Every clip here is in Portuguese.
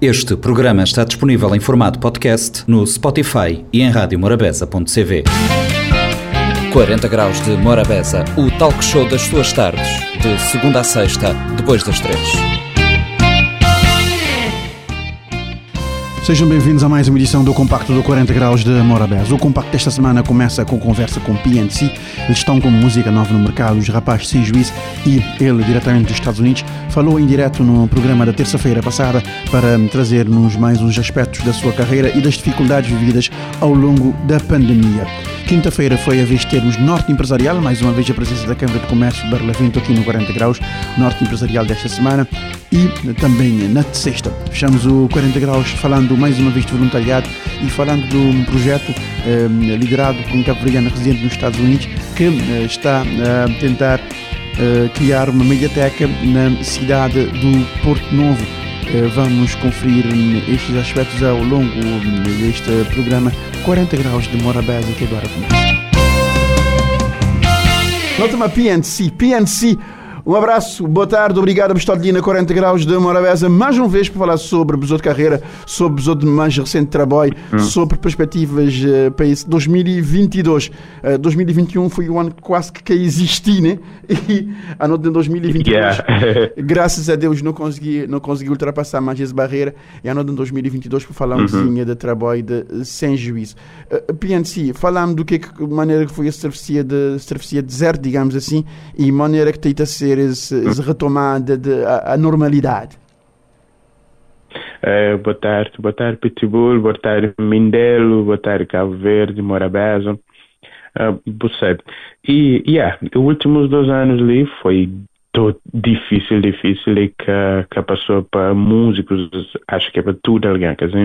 Este programa está disponível em formato podcast no Spotify e em radiomorabeza.cv. 40 Graus de Morabeza, o talk show das suas tardes, de segunda a sexta, depois das três. Sejam bem-vindos a mais uma edição do Compacto do 40 Graus de Morabeza. O compacto desta semana começa com conversa com PNC. Eles estão com música nova no mercado, os rapazes sem juízo e ele, diretamente dos Estados Unidos, falou em direto no programa da terça-feira passada para trazer-nos mais uns aspectos da sua carreira e das dificuldades vividas ao longo da pandemia. Quinta-feira foi a vez de termos Norte Empresarial, mais uma vez a presença da Câmara de Comércio de Barlavento aqui no 40 Graus, Norte Empresarial desta semana e também na sexta. Fechamos o 40 Graus falando mais uma vez de voluntariado e falando de um projeto eh, liderado por um cabo-verdiano residente nos Estados Unidos que eh, está a tentar eh, criar uma mediateca na cidade do Porto Novo. Eh, vamos conferir estes aspectos ao longo deste programa 40 graus de Morabeza que agora começa. Nota-me a PNC. PNC, um abraço, boa tarde, obrigado na 40 graus de Morabeza, mais uma vez para falar sobre besou de carreira, sobre besou de mais recente trabalho, hum. sobre perspectivas uh, para esse 2022. Uh, 2021 foi o ano quase que existi, né? E a nota de 2022, yeah. graças a Deus, não consegui, não consegui ultrapassar mais essa barreira. E a nota de 2022 para falar um uhum. de trabalho de, sem juízo. Uh, PNC, falando do que, que maneira que foi a travessia de, de zero, digamos assim, e maneira que tenta ser essa, essa retomada da normalidade. Uh, boa tarde, boa tarde Pitbull, boa tarde Mindelo, boa tarde Cabo Verde, Morabeza, uh, você. E, yeah, os últimos dois anos ali foi todo difícil, difícil e que, que passou para músicos, acho que é para tudo alguém, assim.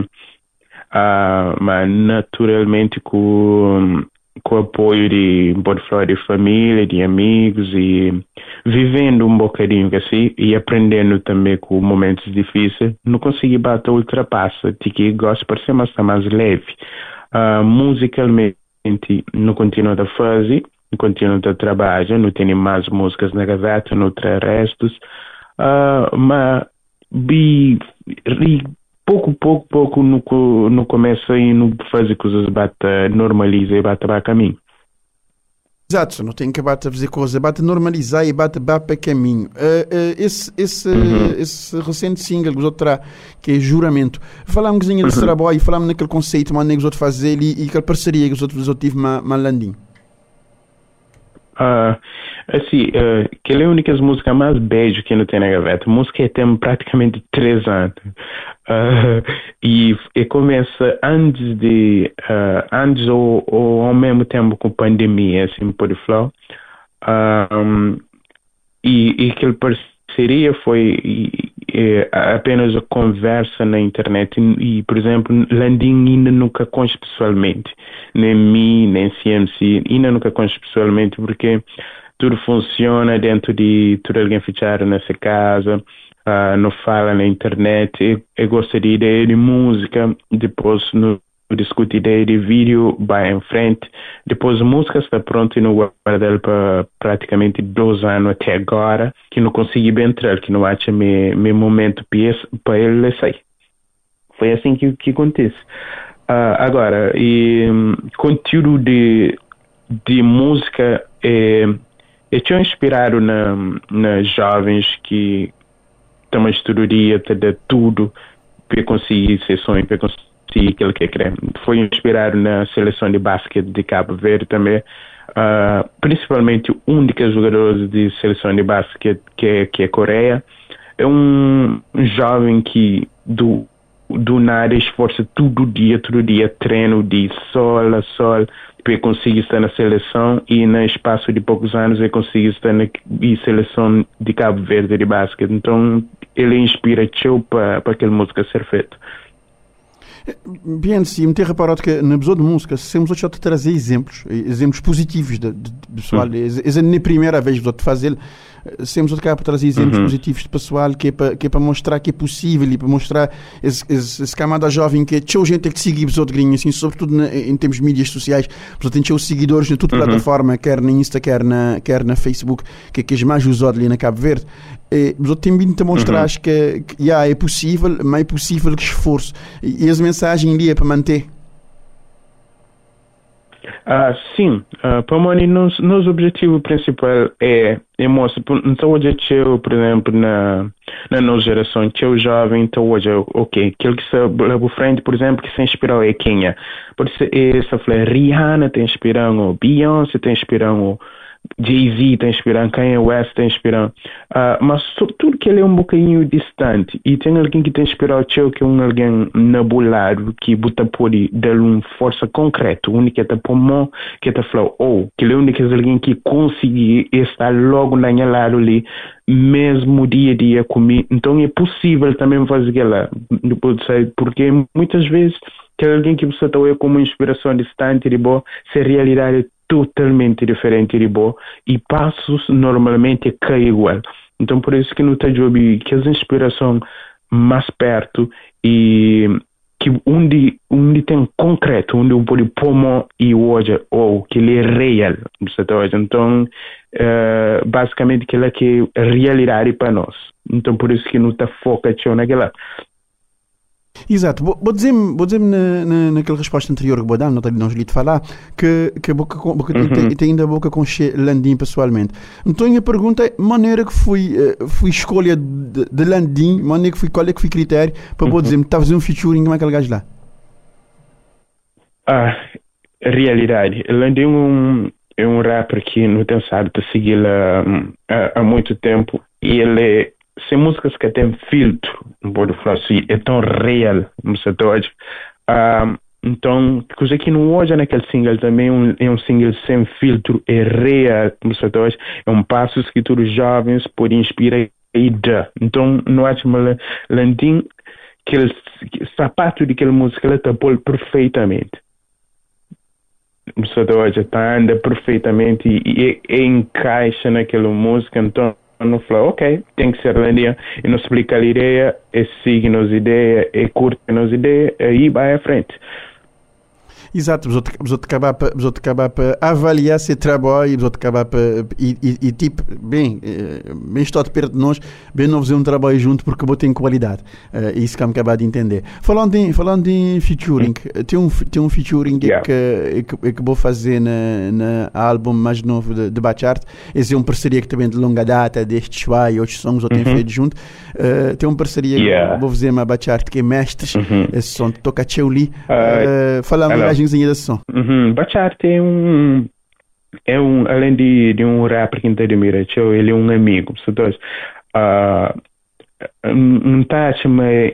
Uh, mas naturalmente com com o apoio de falar de família, de amigos e vivendo um bocadinho assim e aprendendo também com momentos difíceis, não consegui bater ultrapassa, que gosto de ser mais, mais leve. Uh, musicalmente, não continuo a fazer, não continuo a trabalhar, não tenho mais músicas na gaveta, não tenho restos, uh, mas pouco, pouco, pouco no, no começo e no fazer coisas bata normaliza e bata para caminho. Exato, não tem que bata fazer coisas, bata normalizar e bata para caminho. Uh, uh, esse, esse, uhum. esse recente single que os outros que é Juramento, falamos um bocadinho desse uhum. trabalho, falamos naquele conceito, que os outros fazer e, e aquela parceria que os outros, os outros tive malandinho. Uh, assim, uh, que é a única música mais beijo que não tem na gaveta. A música tem praticamente três anos. Uh, e, e, começa antes de, uh, antes ou, ou ao mesmo tempo com a pandemia, assim, por falar. Um, e, e aquele parceria foi e, e, apenas a conversa na internet. E, por exemplo, Landim ainda nunca conhece pessoalmente, nem mim, nem CMC, ainda nunca conhece pessoalmente porque tudo funciona dentro de tudo alguém fichar nessa casa, uh, não fala na internet, eu, eu gosto de de música, depois no discute ideia de vídeo, vai em frente, depois música está pronta no guarda para praticamente dois anos até agora, que não consegui bem entrar, que não acha meu, meu momento para ele sair. Foi assim que, que acontece. Uh, agora, e, um, conteúdo de, de música é, eu tinha inspirado na, nas jovens que a estudaria, de tudo para conseguir sonho, para conseguir aquilo que quer. Foi inspirado na seleção de basquete de Cabo Verde também. Uh, principalmente um dos jogadores de seleção de basquete que é, que é Coreia. É um jovem que do do nada esforça todo dia, todo dia, treino de sol a sol, para conseguir estar na seleção e no espaço de poucos anos eu consegui estar na seleção de Cabo Verde de basquete. Então ele inspira eu para, para aquela música ser feita. Bem, se me ter reparado que na episódio de música, sempre já trazer exemplos, exemplos positivos de, de, de pessoal. Hum. É, é a primeira vez que vou fazer Sempre outro cá para trazer exemplos uhum. positivos de pessoal que é para, que é para mostrar que é possível e para mostrar esse camada jovem que é tinha gente que segue os outros assim, sobretudo na, em termos de mídias sociais, portanto, tem os seguidores na toda uhum. plataforma, quer na Insta, quer na, quer na Facebook, que é que é mais usado ali na Cabo Verde. E, mas eu tenho vindo a mostrar uhum. que, que yeah, é possível, mas é possível que esforço. E essa mensagem ali é para manter. Ah, sim, uh, para mim, nosso, nosso objetivo principal é, é mostrar, então hoje eu, por exemplo, na, na nossa geração, eu jovem, então hoje, ok, aquele que se leva frente, por exemplo, que se inspirou é Kenya. Por isso, essa falei, Rihanna tem inspirado, Beyoncé tem inspirado, Jay-Z está inspirando, Kanye West está inspirando, uh, mas tudo que ele é um bocadinho distante. E tem alguém que está inspirado, que é um alguém nebulado que bota por dar uma força concreta, único que está mão, que está falando, oh, que ele é o único alguém que consegue estar logo na minha lado ali, mesmo dia a dia comigo, então é possível também fazer aquela, porque muitas vezes que alguém que você está como inspiração distante, de boa, se realidade totalmente diferente de boa e passos normalmente é igual. Então por isso que no Tajobi que as inspiração mais perto e que onde onde tem concreto onde pode pôr e hoje ou que ele é real então uh, basicamente aquilo que é realidade para nós. Então por isso que não está focado naquela Exato. Vou dizer-me vou dizer na, na, naquela resposta anterior que vou dar, não tenho lhe falar, que, que a boca, boca uhum. tem, tem ainda a boca com Landim pessoalmente. Então a pergunta é, maneira que foi, uh, foi escolha de, de Landim, maneira que foi, qual é que foi critério para uhum. dizer-me, está a fazer um featuring com aquele gajo lá? Ah, realidade. Landim é um, é um rapper que não tem sabe seguir há, há muito tempo e ele sem músicas que têm filtro, pode falar assim, é tão real, sei hoje. Um, então, coisa que não hoje naquele single também um, é um single sem filtro, é real, sei hoje. É um passo que todos os jovens podem inspirar e dar. Então, não acho mal Landim, aquele sapato daquela música, ela está perfeitamente. Não sei hoje, está anda perfeitamente e, e, e encaixa naquela música, então não falou, ok, tem que ser linha e não explica a ideia, e siga nos ideia, e curte nos ideia, e vai à frente. Exato, vos acabar para vos acabar para avaliar esse trabalho e vos acabar para e, e, e, tipo, bem, eh, bem estou de perto de nós, bem não fazer um trabalho junto porque vou ter qualidade. Uh, isso que eu acabar de entender. Falando em, falando em featuring, tem um, tem um featuring yeah. que, que, que vou fazer na, na álbum mais novo de, de Bachart. Esse é uma parceria que também de longa data, deste Chua e outros sons eu tenho feito junto. Uh, tem uma parceria yeah. que vou fazer uma Bachart que é mestres, esse som toca Cheuli. Uh, falando imagenzinha da som. Uhum. Bachata é um, é um, além de, de um rapper que admira, ele é um amigo, portanto, uh, não está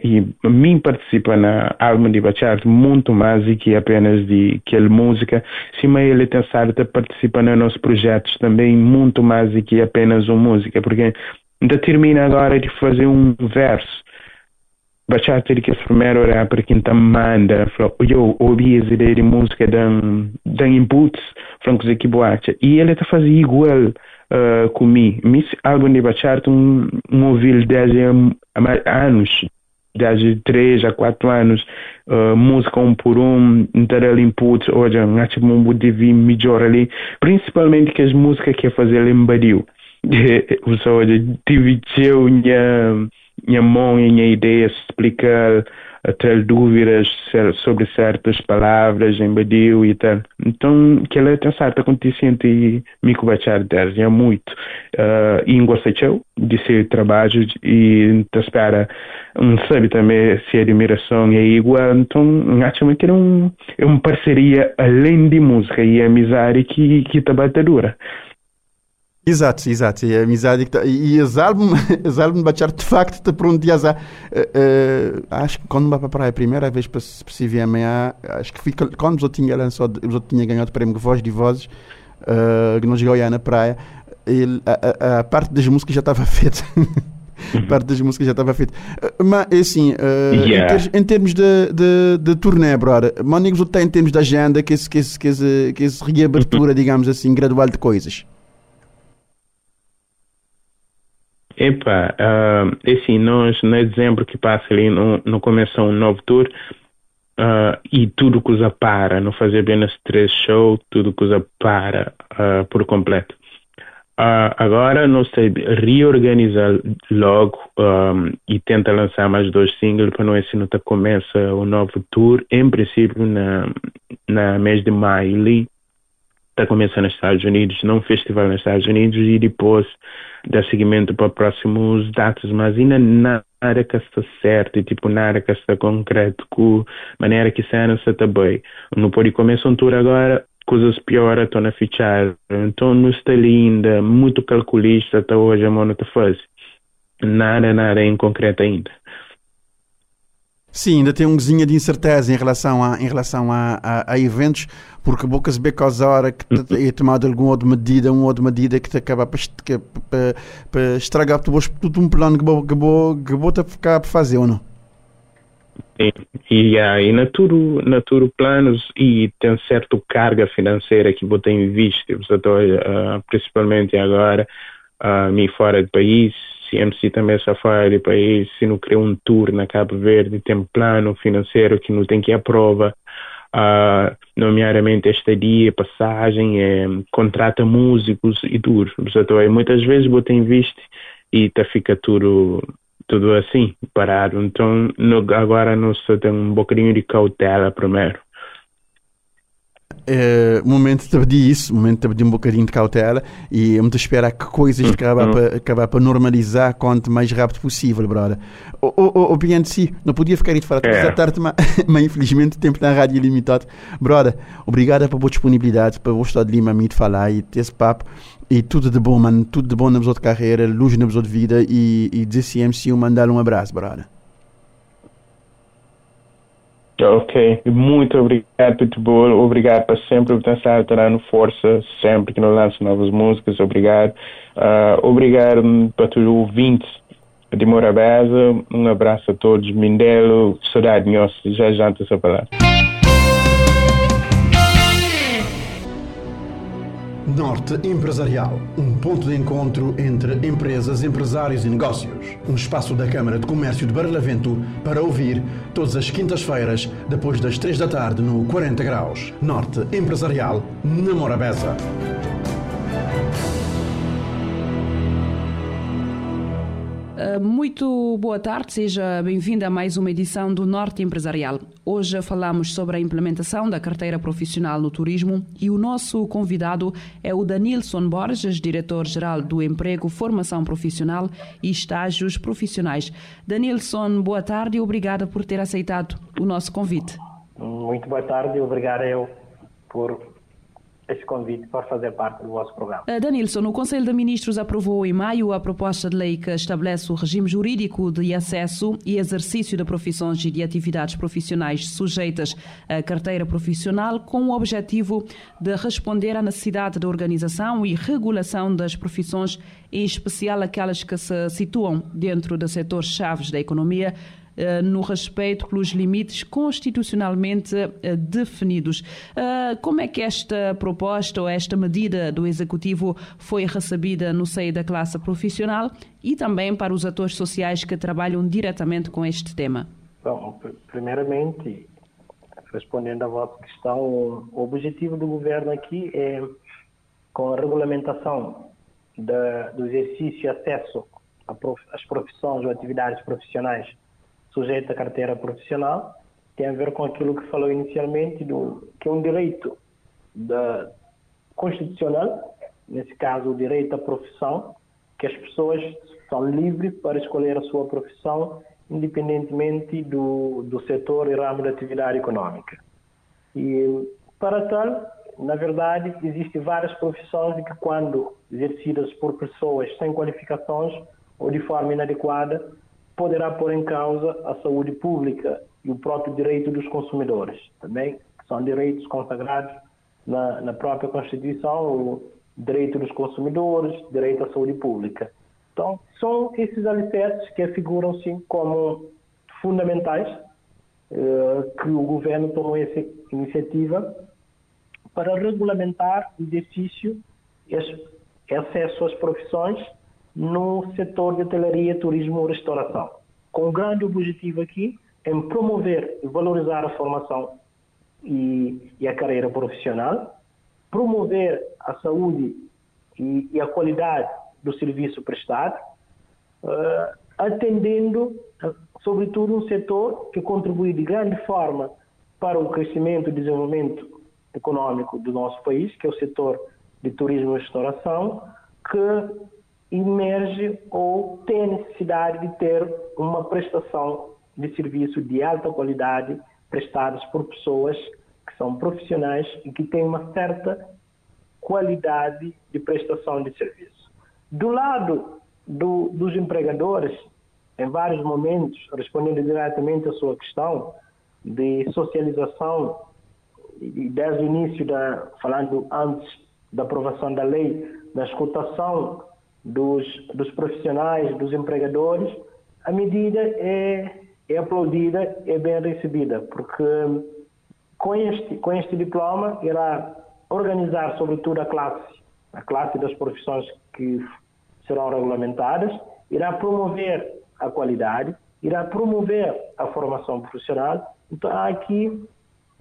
e mim participa na álbum de bachata muito mais do que apenas de aquela música sim ele tem certo participa nos nossos projetos também muito mais do que apenas uma música porque ainda termina agora de fazer um verso bachata que primeiro rapper que então manda eu ouvi as ideias de música dan dan inputs francos que boate e ele está fazendo igual uh, comigo mis álbum de bachata um, um ouvi desde anos desde 3 a 4 anos uh, música um por um integral inputs hoje acho que um devia melhor ali principalmente que as músicas que fazer ele embadiu. Hoje tive eu minha mão e minha ideia explicar, ter dúvidas sobre certas palavras em Badiu e tal. Então, que ela tem certa acontecendo e me conversar é muito. Uh, e gostei de ser trabalho e te espera um sabe também se a admiração é igual. Então, acho que é, um, é uma parceria além de música e amizade que, que está batedura. Exato, exato. E a amizade que tá, e, e os álbuns, os álbuns baixar de facto te um dia uh, uh, acho que quando vai para a praia a primeira vez para se ver amanhã, acho que fica, quando eu tinha lançado, eu tinha ganhado o prémio Voz de Vozes, uh, que nós jogamos na praia, ele, a, a, a, parte das músicas já estava feita. Uhum. parte das músicas já estava feita. Uh, mas, é assim, uh, yeah. em, termos, em, termos de, de, de turnê, brother, Manigos tem em termos de agenda, que esse, que esse, que esse, que esse reabertura, uhum. digamos assim, gradual de coisas. Epa, uh, assim, nós, no dezembro que passa ali, no, no começa um novo tour, uh, e tudo usa para, não fazer apenas três shows, tudo usa para uh, por completo. Uh, agora não sei, reorganiza logo um, e tenta lançar mais dois singles para não assim não começa o novo tour, em princípio na, na mês de maio está começando nos Estados Unidos, num festival nos Estados Unidos e depois dá seguimento para próximos datas, mas ainda nada que está certo, tipo nada que está concreto, com maneira que se não está bem. Não pode começar um tour agora, coisas piores estão a fichar. Então não está ainda muito calculista até hoje a mão está faz. Nada, nada em concreto ainda. Sim, ainda tem um gozinho de incerteza em relação a, em relação a, a, a eventos, porque bocas bem a hora que é tomado alguma outra medida, uma outra medida que te acaba para, estragar tudo um plano que vou, que vou, que vou ficar para fazer ou não? E, e aí na tudo, na tudo planos e tem certa carga financeira que você tem visto, uh, principalmente agora, uh, me fora do país, CMC também está fora do país, se não cria um tour na Cabo Verde, tem um plano financeiro que não tem que aprova, uh, nomeadamente estadia, passagem, é, contrata músicos e tudo. Portanto, muitas vezes você visto e tá, fica tudo tudo assim, parado. Então, no, agora nós tem um bocadinho de cautela primeiro. É, momento de pedir isso, momento de pedir um bocadinho de cautela e muito esperar que coisas uhum. acabar para acabar para normalizar quanto mais rápido possível, brother. O, o, o, o si não podia ficar aí de falar é. tarde, mas, mas infelizmente o tempo na rádio é limitado. Brother, obrigado pela disponibilidade, para o Estado de Lima me falar e ter esse papo e tudo de bom, mano. Tudo de bom na sua carreira, luz na sua vida e, e de CMC mandar um abraço, brother. Ok, muito obrigado, Pitbull. Obrigado por sempre estar dando força, sempre que nós lançamos novas músicas. Obrigado. Uh, obrigado para todos os ouvintes de Morabeza. Um abraço a todos. Mindelo, saudade nossa. Já janta essa palavra. Norte Empresarial, um ponto de encontro entre empresas, empresários e negócios. Um espaço da Câmara de Comércio de Barlavento para ouvir todas as quintas-feiras, depois das três da tarde, no 40 Graus. Norte Empresarial, na Morabeza. Muito boa tarde, seja bem-vindo a mais uma edição do Norte Empresarial. Hoje falamos sobre a implementação da carteira profissional no turismo e o nosso convidado é o Danilson Borges, diretor-geral do Emprego, Formação Profissional e Estágios Profissionais. Danilson, boa tarde e obrigada por ter aceitado o nosso convite. Muito boa tarde e obrigado eu por este convite para fazer parte do vosso programa. Uh, Danilson, o Conselho de Ministros aprovou em maio a proposta de lei que estabelece o regime jurídico de acesso e exercício de profissões e de atividades profissionais sujeitas à carteira profissional, com o objetivo de responder à necessidade de organização e regulação das profissões, em especial aquelas que se situam dentro de setores chaves da economia, no respeito pelos limites constitucionalmente eh, definidos. Eh, como é que esta proposta ou esta medida do Executivo foi recebida no seio da classe profissional e também para os atores sociais que trabalham diretamente com este tema? Bom, primeiramente, respondendo à vossa questão, o objetivo do governo aqui é, com a regulamentação da, do exercício e acesso às profissões ou atividades profissionais sujeito à carteira profissional, tem a ver com aquilo que falou inicialmente, do, que é um direito da, constitucional, nesse caso o direito à profissão, que as pessoas são livres para escolher a sua profissão, independentemente do, do setor e ramo de atividade econômica. E para tal, na verdade, existem várias profissões que, quando exercidas por pessoas sem qualificações ou de forma inadequada, poderá pôr em causa a saúde pública e o próprio direito dos consumidores, também que são direitos consagrados na, na própria Constituição, o direito dos consumidores, direito à saúde pública. Então, são esses alicerces que figuram-se como fundamentais eh, que o governo tomou essa iniciativa para regulamentar o exercício e acesso às profissões no setor de hotelaria, turismo e restauração, com o grande objetivo aqui em promover e valorizar a formação e, e a carreira profissional, promover a saúde e, e a qualidade do serviço prestado, uh, atendendo, sobretudo, um setor que contribui de grande forma para o crescimento e desenvolvimento econômico do nosso país, que é o setor de turismo e restauração, que emerge ou tem necessidade de ter uma prestação de serviço de alta qualidade prestados por pessoas que são profissionais e que têm uma certa qualidade de prestação de serviço. Do lado do, dos empregadores, em vários momentos, respondendo diretamente à sua questão de socialização, e desde o início, da, falando antes da aprovação da lei, da escutação dos, dos profissionais, dos empregadores, a medida é, é aplaudida, é bem recebida, porque com este, com este diploma irá organizar sobretudo a classe, a classe das profissões que serão regulamentadas, irá promover a qualidade, irá promover a formação profissional. Então há aqui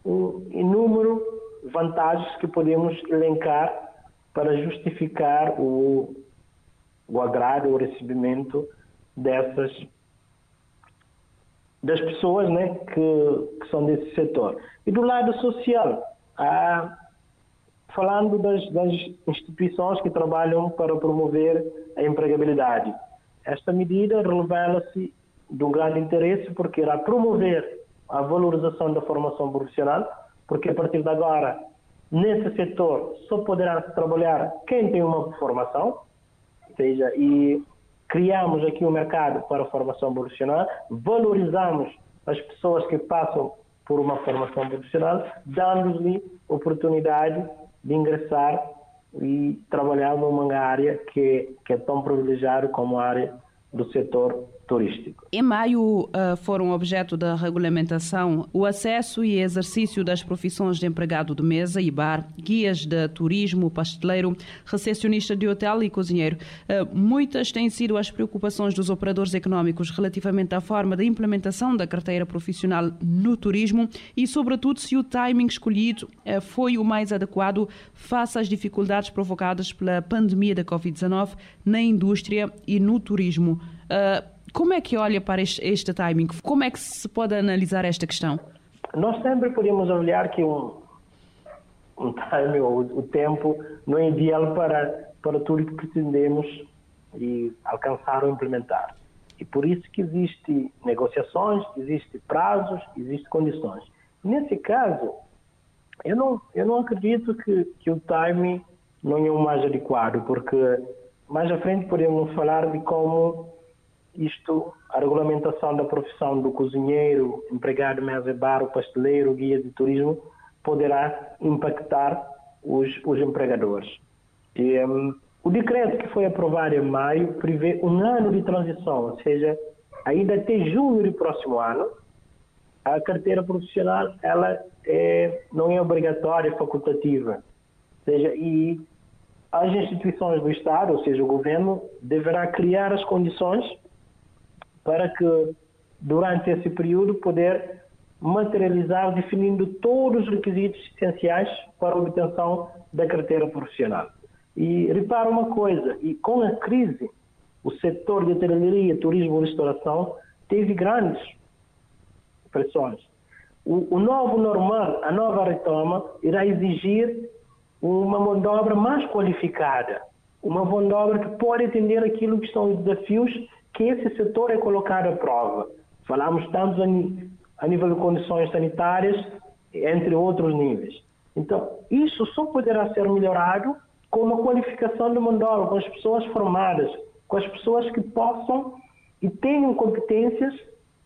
um inúmero vantagens que podemos elencar para justificar o, o agrado, o recebimento dessas das pessoas né, que, que são desse setor. E do lado social, há, falando das, das instituições que trabalham para promover a empregabilidade. Esta medida revela-se de um grande interesse porque irá promover a valorização da formação profissional, porque a partir de agora, nesse setor, só poderá trabalhar quem tem uma formação, seja, e criamos aqui um mercado para a formação profissional, valorizamos as pessoas que passam por uma formação profissional, dando-lhe oportunidade de ingressar e trabalhar numa área que, que é tão privilegiada como a área do setor turístico. Em maio uh, foram objeto da regulamentação o acesso e exercício das profissões de empregado de mesa e bar, guias de turismo, pasteleiro, recepcionista de hotel e cozinheiro. Uh, muitas têm sido as preocupações dos operadores económicos relativamente à forma da implementação da carteira profissional no turismo e, sobretudo, se o timing escolhido uh, foi o mais adequado face às dificuldades provocadas pela pandemia da Covid-19 na indústria e no turismo. Uh, como é que olha para este, este timing? Como é que se pode analisar esta questão? Nós sempre podemos olhar que um, um timing ou o tempo não é ideal para, para tudo que pretendemos e alcançar ou implementar. E por isso que existe negociações, existe prazos, existe condições. Nesse caso, eu não, eu não acredito que, que o timing não é o mais adequado, porque mais à frente podemos falar de como isto, a regulamentação da profissão do cozinheiro, empregado mesa bar, o pasteleiro, guia de turismo, poderá impactar os, os empregadores. E, um, o decreto que foi aprovado em maio prevê um ano de transição, ou seja, ainda até junho do próximo ano, a carteira profissional ela é, não é obrigatória, é facultativa. Ou seja, e as instituições do Estado, ou seja, o governo, deverá criar as condições para que, durante esse período, poder materializar definindo todos os requisitos essenciais para a obtenção da carteira profissional. E repara uma coisa, e com a crise, o setor de hotelaria, turismo e restauração teve grandes pressões. O, o, novo normal, a nova retoma, irá exigir uma mão de obra mais qualificada, uma mão de obra que pode atender aquilo que são os desafios que esse setor é colocado à prova. Falamos tanto a nível de condições sanitárias, entre outros níveis. Então, isso só poderá ser melhorado com uma qualificação de mão com as pessoas formadas, com as pessoas que possam e tenham competências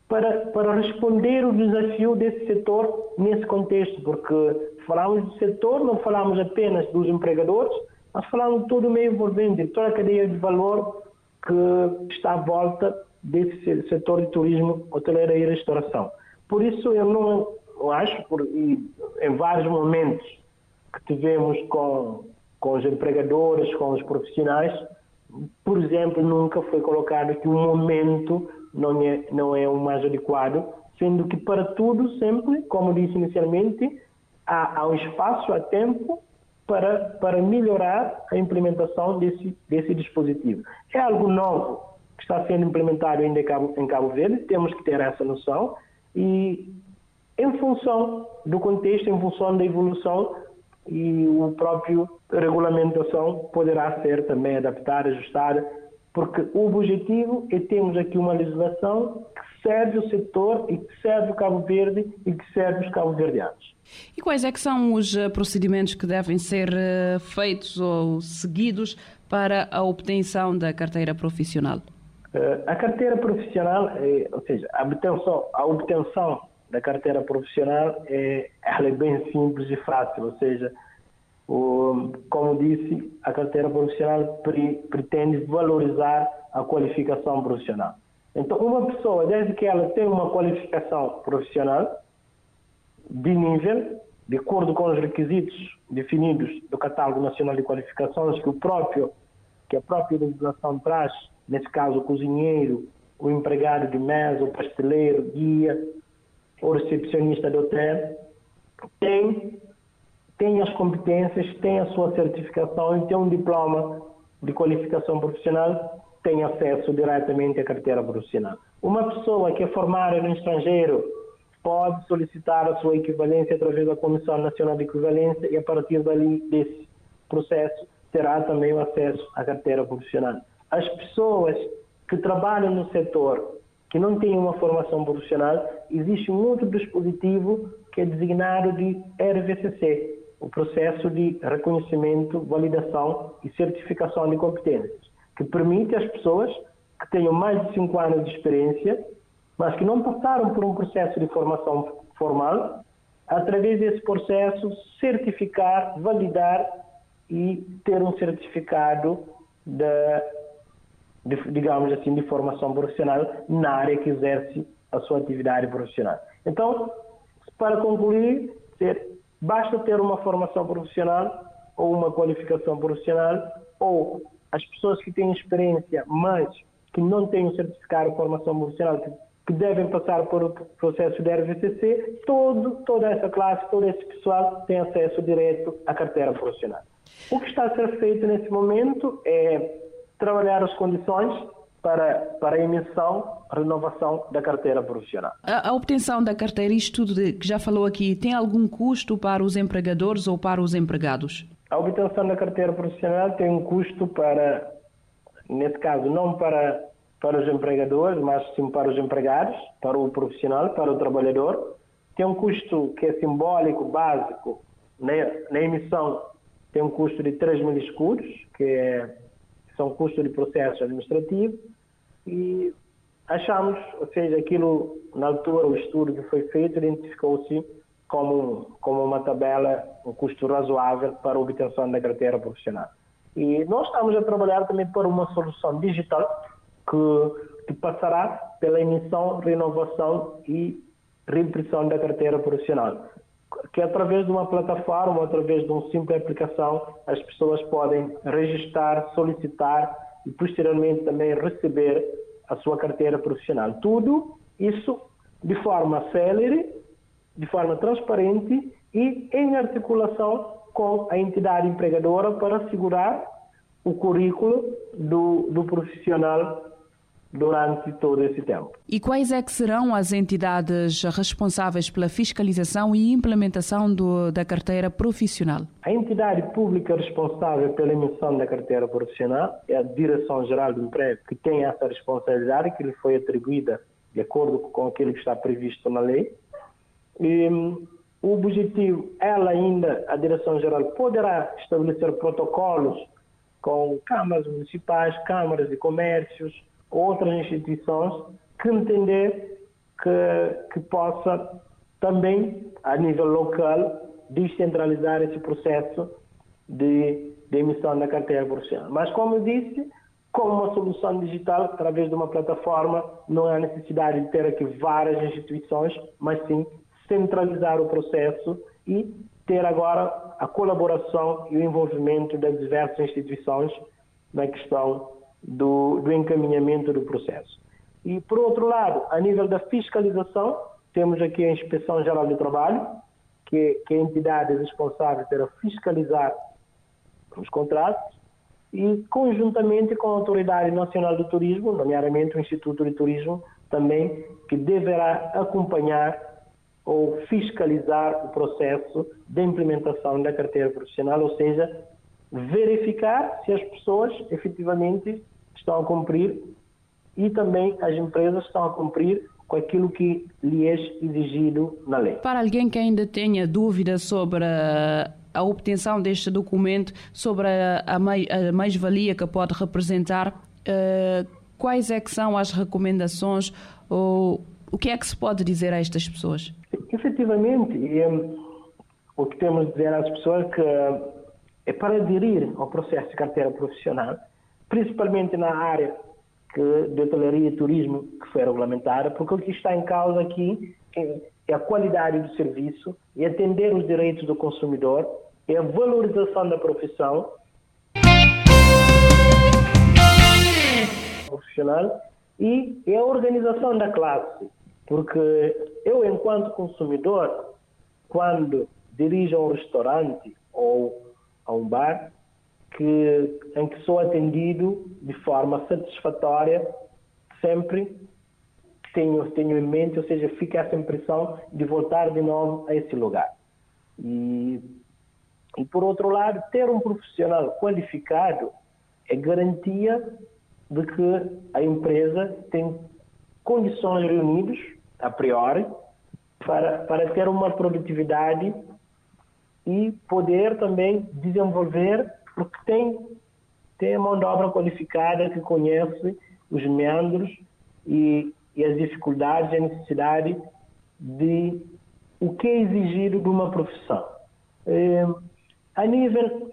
para, para responder o desafio desse setor nesse contexto, porque falamos do setor, não falamos apenas dos empregadores, mas falamos de todo o meio envolvente, toda a cadeia de valor que está à volta desse setor de turismo, hoteleira e restauração. Por isso, eu não acho, por, em vários momentos que tivemos com, com os empregadores, com os profissionais, por exemplo, nunca foi colocado que o momento não é, não é o mais adequado, sendo que para tudo sempre, como disse inicialmente, há, há um espaço, há tempo para, para melhorar a implementação desse, desse dispositivo. É algo novo que está sendo implementado ainda em Cabo, em Cabo Verde, temos que ter essa noção e em função do contexto, em função da evolução e o próprio regulamentação poderá ser também adaptada, ajustada, porque o objetivo é termos aqui uma legislação que serve o setor e que serve o Cabo Verde e que serve os cabo-verdianos. E quais é que são os eh, procedimentos que devem ser eh, feitos ou seguidos para a obtenção da carteira profissional? Eh, a carteira profissional, é, ou seja, a obtenção, a obtenção da carteira profissional é, ela é bem simples e fácil, ou seja, como disse, a carteira profissional pre, pretende valorizar a qualificação profissional. Então, uma pessoa, desde que ela tem uma qualificação profissional de nível, de acordo com os requisitos definidos do Catálogo Nacional de Qualificações que o próprio que a própria legislação traz, nesse caso o cozinheiro, o empregado de mesa, o pasteleiro, guia, o recepcionista do hotel, tem, tem as competências, tem a sua certificação e tem um diploma de qualificação profissional, tem acesso diretamente à carteira profissional. Uma pessoa que é formada no estrangeiro pode solicitar a sua equivalência através da Comissão Nacional de Equivalência e a partir dali desse processo terá também o acesso à carteira profissional. As pessoas que trabalham no setor que não têm uma formação profissional, existe um outro dispositivo que é designado de RVCC, o processo de reconhecimento, validação e certificação de competências, que permite às pessoas que tenham mais de 5 anos de experiência, mas que não passaram por um processo de formação formal, através desse processo certificar, validar e ter um certificado de de, digamos assim, de formação profissional na área que exerce a sua atividade profissional. Então, para concluir, ter, basta ter uma formação profissional ou uma qualificação profissional ou as pessoas que têm experiência, mas que não têm um certificado de formação profissional, que, que devem passar por o processo de RVCC, todo, toda essa classe, todo esse pessoal tem acesso direto à carteira profissional. O que está a ser feito nesse momento é trabalhar as condições para, para a emissão, renovação da carteira profissional. A, a, obtenção da carteira, isto tudo que já falou aqui, tem algum custo para os empregadores ou para os empregados? A obtenção da carteira profissional tem um custo para, nesse caso, não para, para os empregadores, mas sim para os empregados, para o profissional, para o trabalhador. Tem um custo que é simbólico, básico, na, na emissão tem um custo de 3 mil escudos, que é são custos de processo administrativo e achamos, ou seja, aquilo, na altura, o estudo que foi feito identificou-se como, como uma tabela, um custo razoável para a obtenção da carteira profissional. E nós estamos a trabalhar também por uma solução digital que, que passará pela emissão, renovação e reimpressão da carteira profissional que através de uma plataforma, através de uma simples aplicação, as pessoas podem registrar, solicitar e posteriormente também receber a sua carteira profissional. Tudo isso de forma célere, de forma transparente e em articulação com a entidade empregadora para assegurar o currículo do, do profissional durante todo esse tempo. E quais é que serão as entidades responsáveis pela fiscalização e implementação do, da carteira profissional? A entidade pública responsável pela emissão da carteira profissional é a Direção-Geral do Emprego, que tem essa responsabilidade que lhe foi atribuída de acordo com aquilo que está previsto na lei. E, hum, o objetivo, ela ainda, a Direção-Geral, poderá estabelecer protocolos com câmaras municipais, câmaras de comércios, outras instituições que entender que, que possa também, a nível local, descentralizar esse processo de, de emissão da carteira profissional. Mas, como eu disse, com uma solução digital, através de uma plataforma, não há necessidade de ter aqui várias instituições, mas sim centralizar o processo e ter agora a colaboração e o envolvimento das diversas instituições na questão do, do encaminhamento do processo. E, por outro lado, a nível da fiscalização, temos aqui a Inspeção Geral do Trabalho, que, que é a entidade responsável para fiscalizar os contratos, e conjuntamente com a Autoridade Nacional do Turismo, nomeadamente o Instituto de Turismo, também, que deverá acompanhar ou fiscalizar o processo de implementação da carteira profissional, ou seja, verificar se as pessoas efetivamente estão a cumprir e também as empresas estão a cumprir com aquilo que lhe é exigido na lei. Para alguém que ainda tenha dúvidas sobre a obtenção deste documento, sobre a, mais-valia que pode representar, uh, quais é que são as recomendações ou o que é que se pode dizer a estas pessoas? Efetivamente, é, o que temos de dizer às pessoas é que é para aderir ao processo de carteira profissional, principalmente na área que, de hotelaria e turismo que foi regulamentada, porque o que está em causa aqui é, é a qualidade do serviço, é atender os direitos do consumidor, é a valorização da profissão profissional e é a organização da classe. Porque eu, enquanto consumidor, quando dirijo a um restaurante ou a um bar, que, em que sou atendido de forma satisfatória, sempre tenho, tenho em mente, ou seja, fica essa impressão de voltar de novo a esse lugar. E, e por outro lado, ter um profissional qualificado é garantia de que a empresa tem condições reunidas, a priori, para, para ter uma produtividade e poder também desenvolver, porque tem, tem a mão de obra qualificada que conhece os meandros e, e as dificuldades e a necessidade de o que é exigido de uma profissão. É, a nível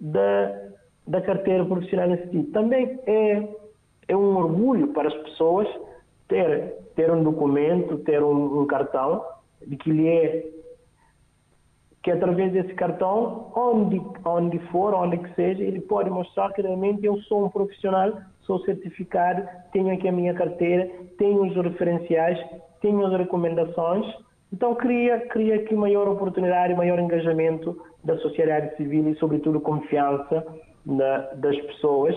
da, da carteira profissional em si, também é, é um orgulho para as pessoas ter, ter um documento, ter um, um cartão de que lhe é que através desse cartão, onde, onde for, onde que seja, ele pode mostrar que realmente eu sou um profissional, sou certificado, tenho aqui a minha carteira, tenho os referenciais, tenho as recomendações. Então, cria, cria aqui maior oportunidade, maior engajamento da sociedade civil e, sobretudo, confiança na, das pessoas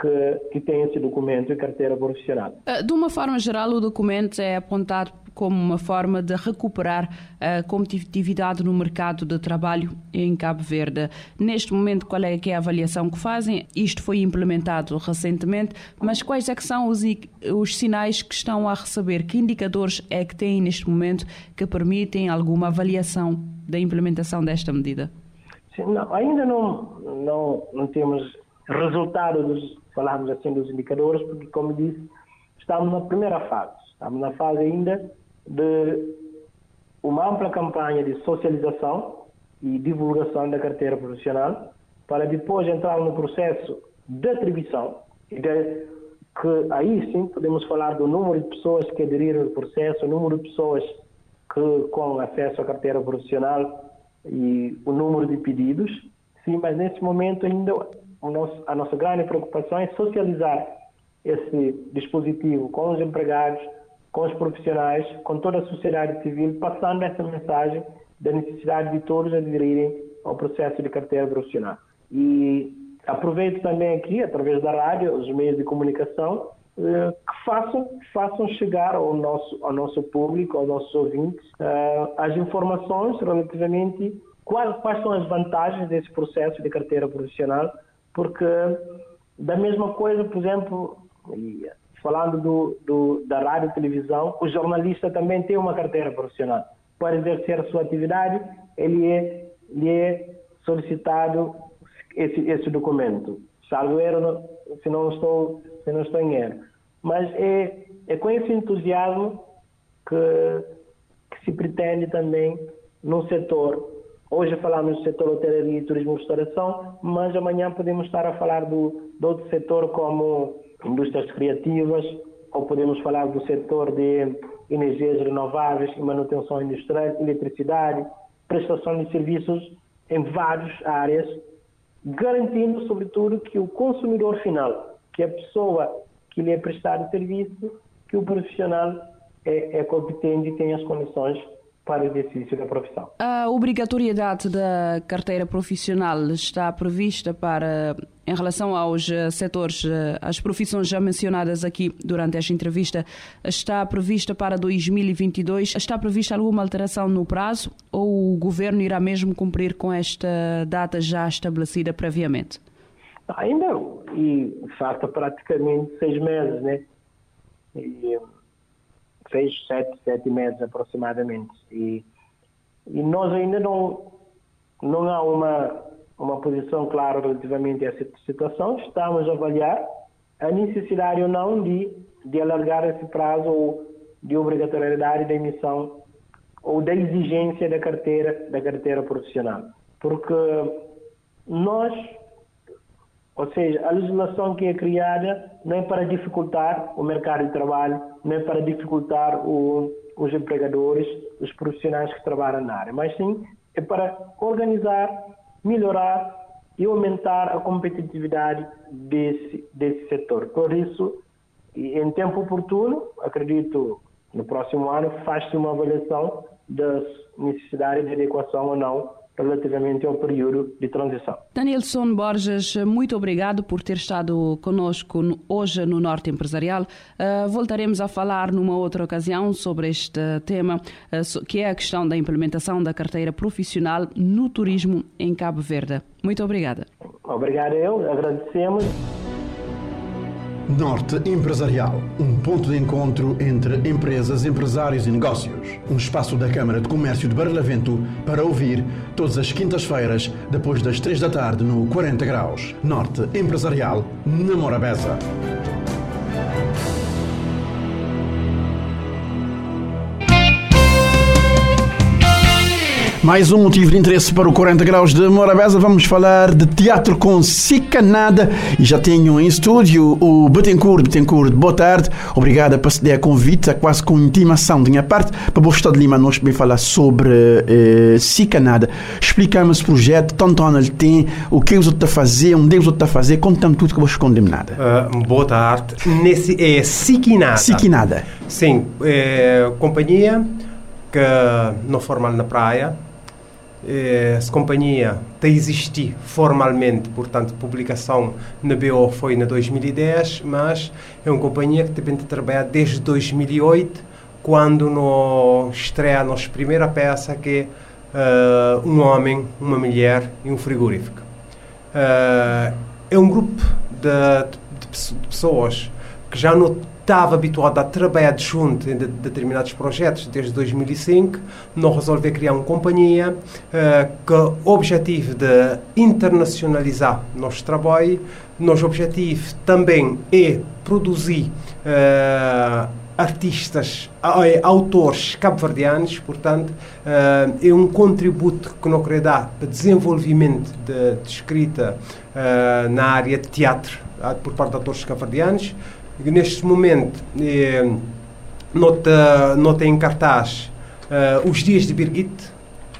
que, que têm esse documento e carteira profissional. Eh, de uma forma geral, o documento é apontado como uma forma de recuperar a competitividade no mercado de trabalho em Cabo Verde. Neste momento, qual é, é a avaliação que fazem? Isto foi implementado recentemente, mas quais é que são os, os sinais que estão a receber? Que indicadores é que têm neste momento que permitem alguma avaliação da implementação desta medida? Sim, não, ainda não, não, não temos dos, falarmos assim dos indicadores, porque como disse, estamos na primeira fase. Estamos na fase ainda de uma ampla campanha de socialização e divulgação da carteira profissional, para depois entrar no processo de atribuição, de, que aí sim podemos falar do número de pessoas que aderiram ao processo, o número de pessoas que com acesso à carteira profissional e o número de pedidos. Sim, mas nesse momento ainda nosso, a nossa grande preocupação é socializar esse dispositivo com os empregados, com os profissionais, com toda a sociedade civil, passando essa mensagem da necessidade de todos aderirem ao processo de carteira profissional. E aproveito também aqui, através da rádio, os meios de comunicação, eh, que façam, façam chegar ao nosso, ao nosso público, aos nossos ouvintes, eh, as informações relativamente quais, quais são as vantagens desse processo de carteira profissional, porque da mesma coisa, por exemplo, falando do, do, da rádio e televisão, o jornalista também tem uma carteira profissional. Para exercer a sua atividade, ele é, ele é solicitado esse, esse documento. Salvo erro, se não estou, se não estou em erro. Mas é, é com esse entusiasmo que, que se pretende também no setor Hoje falamos do setor hotelaria turismo e restauração, mas amanhã podemos estar a falar do, de outro setor como indústrias criativas, ou podemos falar do setor de energias renováveis e manutenção industrial, eletricidade, prestação de serviços em várias áreas, garantindo, sobretudo, que o consumidor final, que a pessoa que lhe é prestar o serviço, que o profissional é, é competente e tem as condições para o exercício da profissão. A obrigatoriedade da carteira profissional está prevista para, em relação aos eh, setores, eh, as profissões já mencionadas aqui durante esta entrevista, está prevista para 2022? Está prevista alguma alteração no prazo ou o governo irá mesmo cumprir com esta data já estabelecida previamente? Ainda, e falta praticamente seis meses, né? E, seis, sete, sete meses aproximadamente. E, e nós ainda não, não há uma, uma posição clara relativamente a essa situação. Estamos a avaliar a necessidade ou não de, de alargar esse prazo ou de obrigatoriedade da emissão ou da exigência da carteira, da carteira profissional. Porque nós ou seja, a legislação que é criada não é para dificultar o mercado de trabalho, não é para dificultar o, os empregadores, os profissionais que trabalham na área, mas sim é para organizar, melhorar e aumentar a competitividade desse, desse setor. Por isso, em tempo oportuno, acredito no próximo ano, faz-se uma avaliação das necessidades de adequação ou não relativamente ao período de transição. Danielson Borges, muito obrigado por ter estado conosco hoje no Norte Empresarial. Uh, voltaremos a falar numa outra ocasião sobre este tema, uh, que é a questão da implementação da carteira profissional no turismo em Cabo Verde. Muito obrigada. Obrigado eu, agradecemos. Norte Empresarial, um ponto de encontro entre empresas, empresários e negócios. Um espaço da Câmara de Comércio de Barlavento para ouvir todas as quintas-feiras, depois das três da tarde, no 40 Graus. Norte Empresarial, na Morabeza. Mais um motivo de interesse para o 40 Graus de Morabeza. Vamos falar de teatro com Sicanada. E já tenho em estúdio o Betancourt. Betancourt, boa tarde. Obrigada por ceder a convite, é quase com intimação de minha parte, para o Estado de Lima nós também falar sobre eh, Sicanada. Explica-me esse projeto, tanto ano ele tem, o que os outros estão a fazer, onde os outros estão a fazer, conta-me tudo que eu vou esconder nada. Uh, boa tarde. Nesse, é Siquinada. Siquinada. Sim, é companhia que não formal na praia, essa companhia tem existir formalmente, portanto, publicação na BO foi na 2010, mas é uma companhia que tem trabalhar desde 2008, quando no estreia a nossa primeira peça, que é uh, um homem, uma mulher e um frigorífico. Uh, é um grupo de, de, de pessoas que já não estava habituado a trabalhar junto em de, determinados projetos desde 2005, nós resolvemos criar uma companhia uh, com o objetivo de internacionalizar nosso trabalho. Nosso objetivo também é produzir uh, artistas, autores cabo-verdianos, portanto, é um contributo que nós queremos dar para desenvolvimento de, de escrita na área de teatro por parte de autores cabo-verdianos neste momento eh, nota, nota em cartaz uh, Os Dias de Birgit,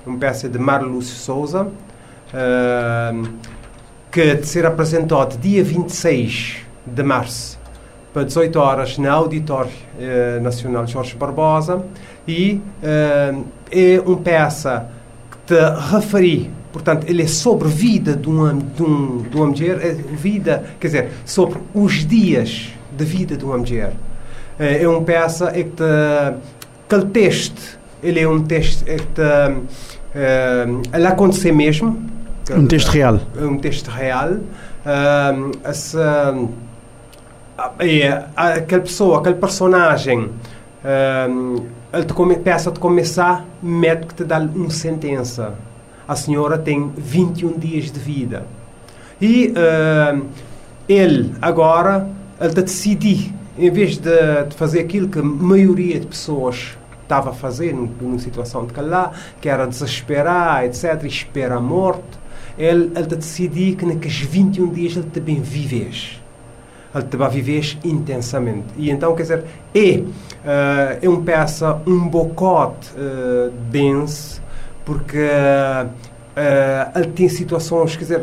uma peça de Marlúcio Souza, uh, que de ser apresentado dia 26 de março para 18 horas na Auditório uh, Nacional Jorge Barbosa. E é uma peça que te referi Portanto, ele é sobre vida de uma, de, um, de uma mulher, é vida, quer dizer, sobre os dias da vida de uma mulher. É uma peça é que aquele texto, ele é um texto é que é, ele acontecer mesmo. Um texto real. É um texto real. Uh, essa, é, aquela pessoa, aquele personagem, uh, ele te come, peça de começar, mete que te dá uma sentença. A senhora tem 21 dias de vida. E uh, ele agora ele a decidir, em vez de, de, fazer aquilo que a maioria de pessoas estava a fazer numa situação de calá, que era desesperar, etc., esperar a morte, ele, ele a decidir que naqueles 21 dias ele também vives. Ele vai viver intensamente. E então, quer dizer, é, uh, é uma peça, um bocote uh, denso, porque uh, ele tem situações, quer dizer,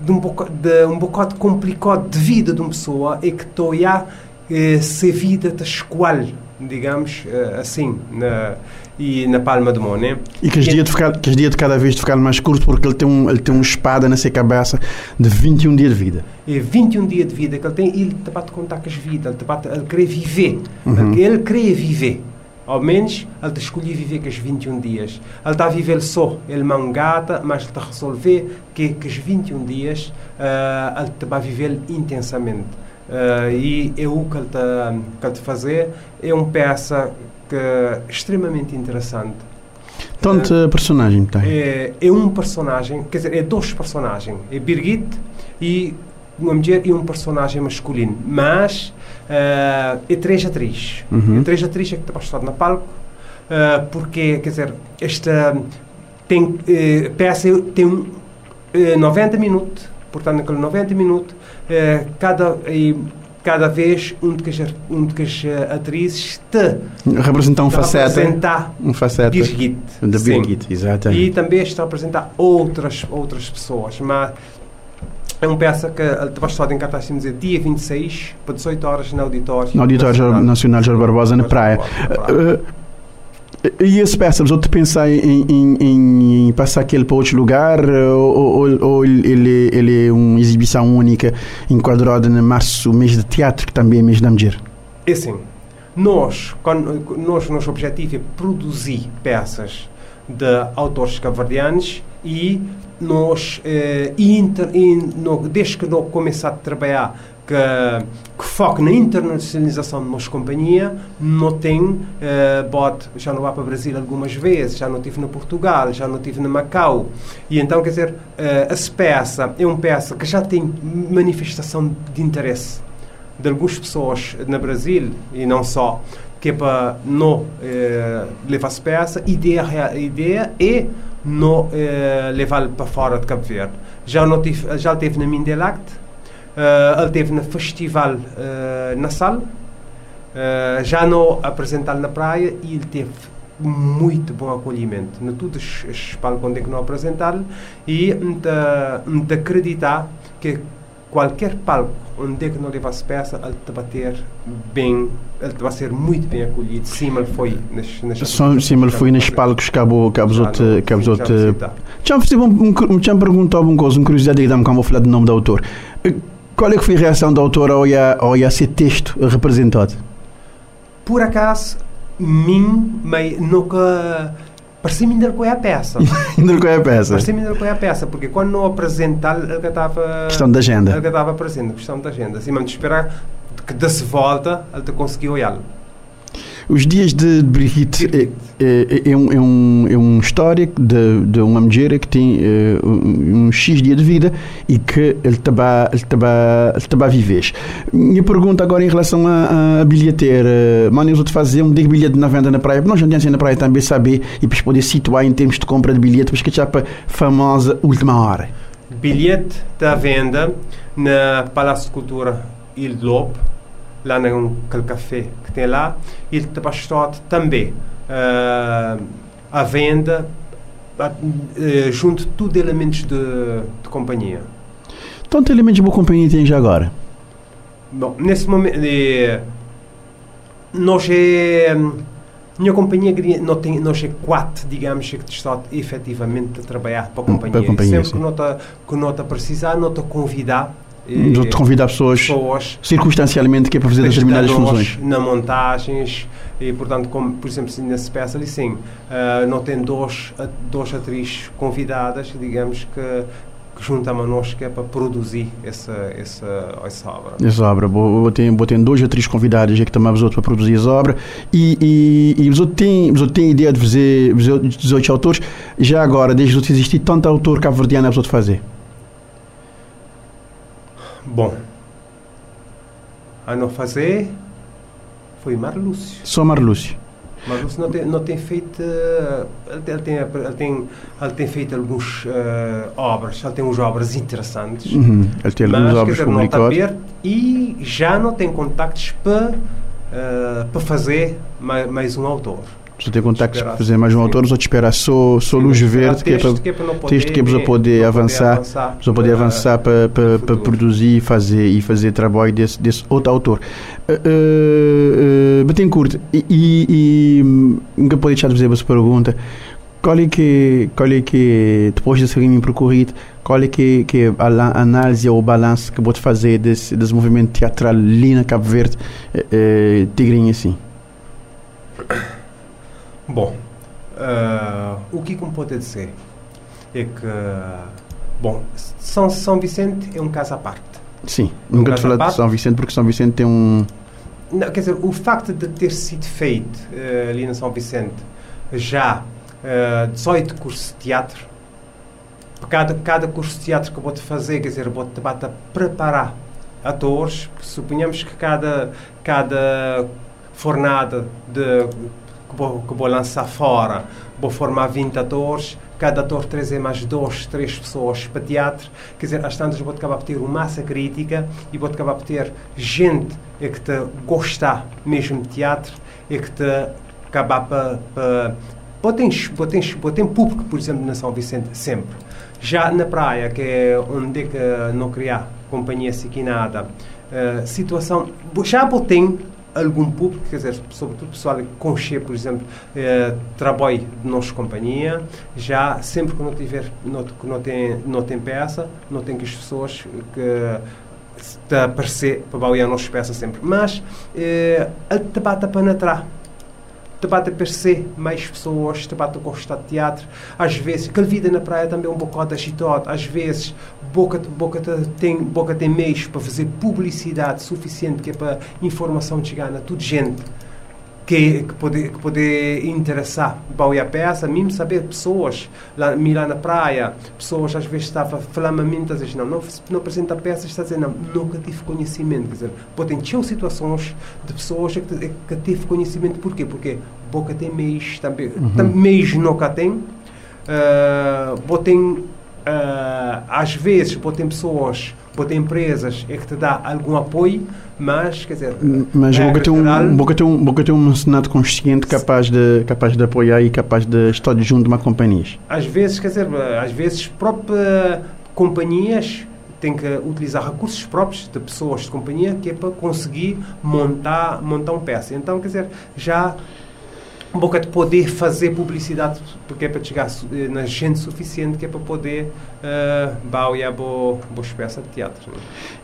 de um, boca, de um bocado complicado de vida de uma pessoa é que estou a eh, se vida da escola, digamos eh, assim, na, e na palma de mão, né? E que os dias de, ficar, que os dias de cada vez de ficar mais curto porque ele tem, um, ele tem uma espada na sua cabeça de 21 dias de vida. É 21 dias de vida que ele tem e ele te bate contar com as vidas, ele, te bate, ele quer viver, uhum. ele quer viver. Ao menos ele te escolheu viver com os 21 dias. Ele está a viver só, ele mangata, mas ele está a resolver que, que os 21 dias uh, ele vai viver intensamente. Uh, e é o que ele está a fazer. É uma peça que extremamente interessante. Tanto uh, personagem tem? É, é um personagem, quer dizer, é dois personagens. É Birgit e uma mulher e um personagem masculino. Mas uh, é três atrizes. Uhum. É três atrizes que estão estar na palco. Uh, porque, quer dizer, esta tem, uh, peça tem um, uh, 90 minutos. Portanto, naquele 90 minutos, cada cada vez um de que as, um de que as atrizes te representa um faceta um faceta Birgit, da Birgit, exato e também está a apresentar outras outras pessoas mas é uma peça que vai estar em cartaz, dizer, dia 26, para 18 horas, no Auditório No Auditório Nacional, Nacional Jorge Barbosa, na praia. Uh, e esse peça, mas outro pensar em, em, em, passar aquele para outro lugar ou, ou, ou, ele, ele é uma exibição única enquadrada no março, mês de teatro, que também é mês da mulher? É assim, nós, quando, nós, nosso objetivo é produzir peças de autores cavardianos e nós, eh, inter, in, no, desde que nós começamos a trabalhar que, que na internacionalização de nossa companhia, não tem, eh, bot, já não vá para o Brasil algumas vezes, já não tive na Portugal, já não tive na Macau. E então, quer dizer, eh, essa peça é uma peça que já tem manifestação de interesse de algumas pessoas no Brasil e não só, que é para não eh, levar essa peça. Ideia, ideia é não eh, levá-lo para fora de Cabo Verde. Já, não tive, já teve na Mindelact, uh, ele teve no festival uh, sala, uh, já não apresentá-lo na praia e ele teve muito bom acolhimento no todos os palcos onde é que não apresentaram e de, de acreditar que qualquer palco onde é que não levasse peça, ele te bater bem, ele vai ser muito bem acolhido. Sim, ele foi nas, nas Sim, ele foi nos palcos que acabou que acabou que acabou Já me um, perguntou uma coisa, uma curiosidade que dá-me como vou falar do nome do autor. Qual é que foi a reação do autor ao ia, ao ia ser texto representado? Por acaso, mim, mas nunca Parecia-me ainda com a peça. ainda com a peça. Parecia-me ainda com a peça, porque quando não apresentar, ele estava. Questão da agenda. Ele estava presente, questão da agenda. Assim, mesmo de esperar que desse volta, ele te conseguiu olhá-lo. Os dias de Brigitte é, é, é, um, é, um, é uma história de, de uma mulher que tem uh, um, um, X dia de vida e que ele está ele taba, ele a viver. Minha pergunta agora em relação a bilheteira. Mano, eu te fazer um de bilhete na venda na praia. Nós já na praia também saber e depois poder situar em termos de compra de bilhete, porque já para famosa última hora. Bilhete da venda na Palácio de Cultura Il Lobo lá naquele café que tem lá, e de pastote também uh, à venda, uh, junto de tudo elementos de, de companhia. Tanto elementos de boa companhia tem já agora? Bom, nesse momento, eh, nós é. Minha companhia não tem, nós é quatro, digamos, que está efetivamente a trabalhar para a companhia. Para a companhia sempre sim. que nota que nota precisar, nota convidar te convidar pessoas, pessoas circunstancialmente que é para fazer determinadas funções. Na montagens e, portanto, como, por exemplo, nessa peça ali, sim, uh, não tem dois, duas atrizes convidadas, digamos, que, que juntamos a nós que é para produzir essa, essa, essa obra. Essa obra. Vou ter, vou ter duas atrizes convidadas que também para produzir essa obra e, e, e você tem, você tem ideia de fazer 18 autores, já agora, desde que existir tanto autor cabo-verdiano, é para fazer? Bom, a não fazer foi Marlúcio. Só Marlúcio. Marlúcio não tem, não tem feito. Ele tem, ele tem, ele tem, ele tem feito algumas uh, obras, ele tem umas obras interessantes. Uhum. Ele tem algumas obras publicadas. E já não tem contactos para, uh, fazer mais, mais um autor. Só tem contactos para fazer mais um autor, só te esperar só, só luz verde que é para, não texto que é para poder avançar, para poder avançar para, para, para produzir e fazer, e fazer trabalho desse, desse outro autor. Uh, uh, uh, Betancourt, e, e, e nunca pode deixar de fazer essa pergunta. Qual é que, qual é que depois desse caminho percorrido, qual é que, que a análise ou o balanço que pode fazer desse, desse movimento teatral ali na Cabo Verde, eh, eh, tigrinho assim? Bom, uh, o que como pode dizer é que, bom, São, São Vicente é um caso à parte. Sim, é nunca um te falei de São Vicente porque São Vicente tem um... Não, quer dizer, o facto de ter sido feito uh, ali na São Vicente já uh, 18 cursos de teatro, cada, cada curso de teatro que eu vou-te fazer, quer dizer, vou-te preparar atores, suponhamos que cada, cada fornada de que vou, que vou lançar fora, vou formar 20 atores, cada ator trazer mais duas, três pessoas para teatro, quer dizer, às tantas vou acabar por ter uma massa crítica e vou acabar por ter gente é que te gosta mesmo de teatro, é que te acabar para... para Botem, botem, público, por exemplo, na São Vicente, sempre. Já na praia, que é onde é que não criar companhia sequinada, uh, situação... Já botem algum público, quer dizer, sobretudo pessoal que conche, por exemplo, eh, trabalho de nossa companhia, já sempre que não tiver, não, que não tem, não tem peça, não tem que as pessoas que está a aparecer para balear a nossa peça sempre. Mas eh, a debate para penetrar te bate aparecer mais pessoas, te bate gostar de teatro. Às vezes, aquela vida na praia também é um bocado agitado. Às vezes, boca, boca tem, boca tem meios para fazer publicidade suficiente que é para informação chegar a toda gente que, que pode, que pode interessar para a peça, mesmo saber pessoas lá, lá na praia, pessoas às vezes estavam falando às vezes não, não, não apresenta peças, está a dizer não, nunca tive conhecimento, quer dizer, podem ter situações de pessoas que, que tive conhecimento, porquê? Porque boca tem meios também, uhum. meios nunca tem, uh, botem, uh, às vezes, botem pessoas pode empresas é que te dá algum apoio, mas, quer dizer... Mas tem um, boca tem um, boca tem um Senado consciente capaz de, capaz de apoiar e capaz de estar junto de uma companhia. Às vezes, quer dizer, às vezes próprias companhias têm que utilizar recursos próprios de pessoas de companhia que é para conseguir montar, montar um peça. Então, quer dizer, já um pouco de poder fazer publicidade porque é para chegar eh, na gente suficiente que é para poder uh, bauiar boa, boa peça de teatro. Né?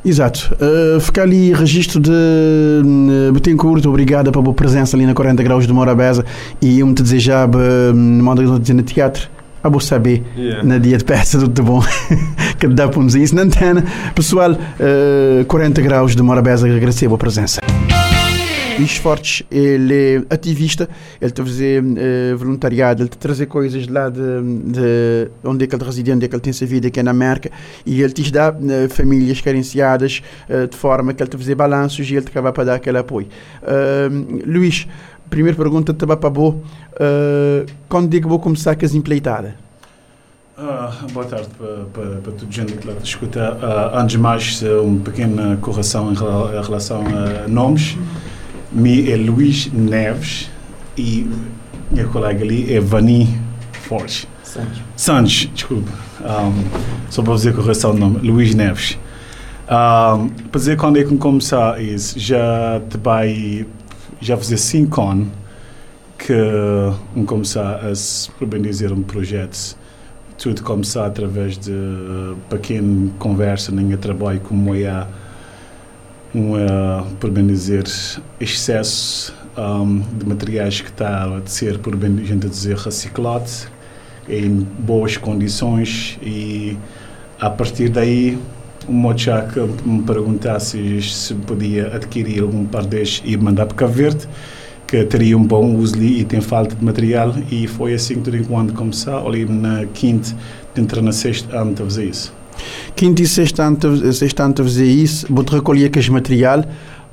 Exato. Uh, ficar ali registro de uh, Betancourt, obrigada pela boa presença ali na 40 graus de Morabeza e eu me desejar uh, modo de dizer no teatro a vou saber yeah. na dia de peça tudo bom que dá para nos isso na antena pessoal uh, 40 graus de Morabeza agradecer a boa presença Luís Fortes, ele é ativista, ele está a fazer uh, voluntariado, ele está a trazer coisas de lá de, de onde é que ele reside, onde é que ele tem essa vida, que é na América, e ele te dá uh, famílias carenciadas uh, de forma que ele está a fazer balanços e ele acaba para dar aquele apoio. Luís, primeira pergunta também para você, quando é que vou começar com as empreitadas? Uh, boa tarde para, para, para gente que lá escuta. Uh, antes de mais, uma pequena correção em relação a nomes. Me é Luís Neves e minha colega ali é Vani. Santos. Santos, desculpa. Um, só para fazer correção do nome. Luís Neves. Um, para dizer quando é que começar isso, já te vai já fazer cinco anos que um começar a, por bem dizer, um projeto tudo começar através de pequena conversa, nem trabalho como é um, uh, por bem dizer, excesso um, de materiais que está a ser, por bem gente dizer, reciclado em boas condições. E a partir daí o Mochak me perguntasse se podia adquirir algum par destes e mandar para Cabo Verde que teria um bom uso ali e tem falta de material. E foi assim que tudo enquanto começar. Ali na quinta, entrar na sexta ano a fazer isso e sexto ano a fazer isso, vou-te recolher aquele material,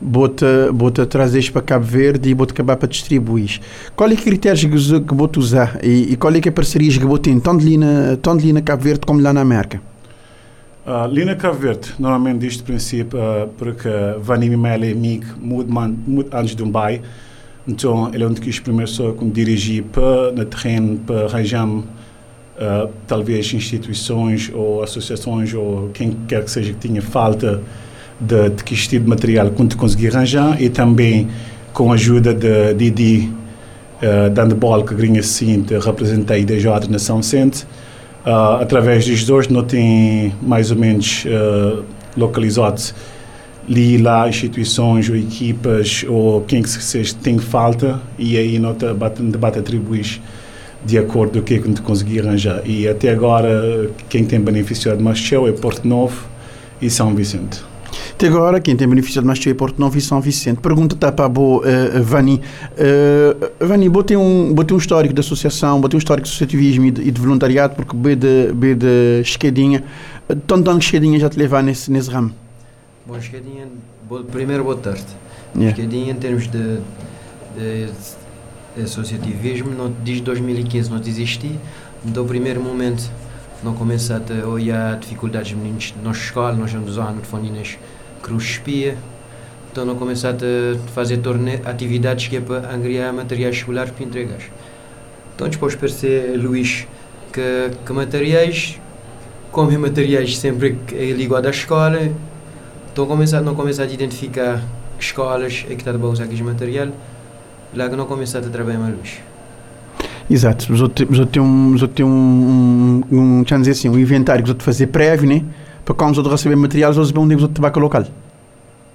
vou-te vou trazer para Cabo Verde e vou-te acabar para distribuir. Qual é que critérios que vou-te usar e, e, qual é que é parcerias que vou ter tanto ali, na, tanto Cabo Verde como lá na América? Uh, ali na Cabo Verde, normalmente este princípio, uh, porque Vani Mele e Mig, muito antes de Dubai, Então, ele é um dos primeiros que dirigir para no terreno para arranjar uh, talvez instituições ou associações ou quem quer que seja que tinha falta de, de que tipo de material que conseguir arranjar e também com a ajuda de Didi uh, dando bola que grinha assim representa a IDJ na São Vicente uh, através dos dois não tem mais ou menos uh, localizados ali lá instituições ou equipas ou quem que seja tem falta e aí não te bate, debate atribuis de acordo com o que é que te consegui arranjar e até agora quem tem beneficiado mais é Porto Novo e São Vicente até agora, quem tem beneficiado mais é Porto Novo e São Vicente. Pergunta-te para o uh, Vani. Uh, Vani, botei um, botei um histórico da associação, botei um histórico de associativismo e de, e de voluntariado, porque bem de, bem de esquedinha. Tanto que esquedinha já te levar nesse, nesse ramo? Bom, esquedinha, bo, primeiro boa tarde. Yeah. Esquedinha em termos de, de, de associativismo, não, desde 2015 não existi. Do primeiro momento não começa a olhar dificuldades meninos na escola, nós vamos usar no telefone cruz espia. Então não começar a fazer torne atividades que é para angriar materiais escolares para entregar. Então depois perceber, Luís, que, que materiais, como materiais sempre é ligado à escola, então começar, não começar a identificar escolas é que está a usar aquele material, lá que não começar a trabalhar mais Luís. Exato, os outros têm um, um, um, um, dizer assim, um inventário que os outros fazer prévio, né? para quando os outros receber materiais, eles vão onde os tabaco local.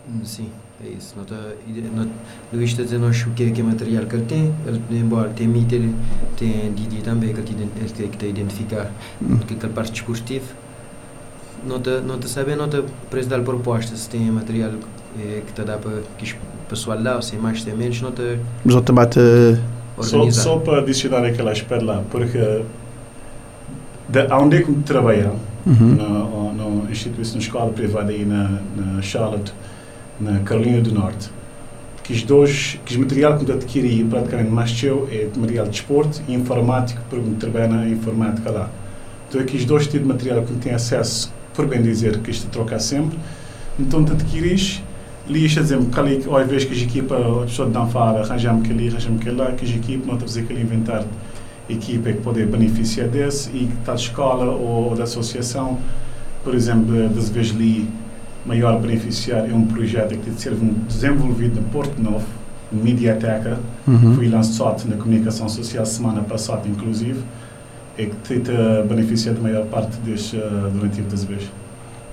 Hum, sim, é isso. Nota, Luís está dizendo o que, que é material que ele tem, ele, embora tem mito, ele tem Didi também que ele tem que identificar hum. que aquela parte desportiva. Nota, nota saber, nota apresentar proposta se tem material é, que está dá para pessoal lá, se é mais, se é menos, nota. Os outros bate. Só, só para adicionar aquela aspecto lá, porque de, onde é que trabalha uhum. na, na instituição escola privada aí na, na Charlotte, na Carolina do Norte, que os dois, que os material que eu adquiri praticamente mais seu é material de esporte e informático, porque trabalho na informática lá. Então aqui os dois tipos de material que tem acesso, por bem dizer, que isto troca sempre, então te adquiris lixa exemplo que ao invés que a equipa a pessoa não fala arranjamos que ali arranjamos que lá que a equipa não fazer aquele inventário equipa que pode beneficiar desse e que está de escola ou, ou da associação por exemplo das vezes ali maior beneficiário é um projeto que tem de ser desenvolvido no Porto Novo Mediateca uhum. foi lançado na comunicação social semana passada inclusive é que tem de beneficiar da maior parte deste uh, donativo das vezes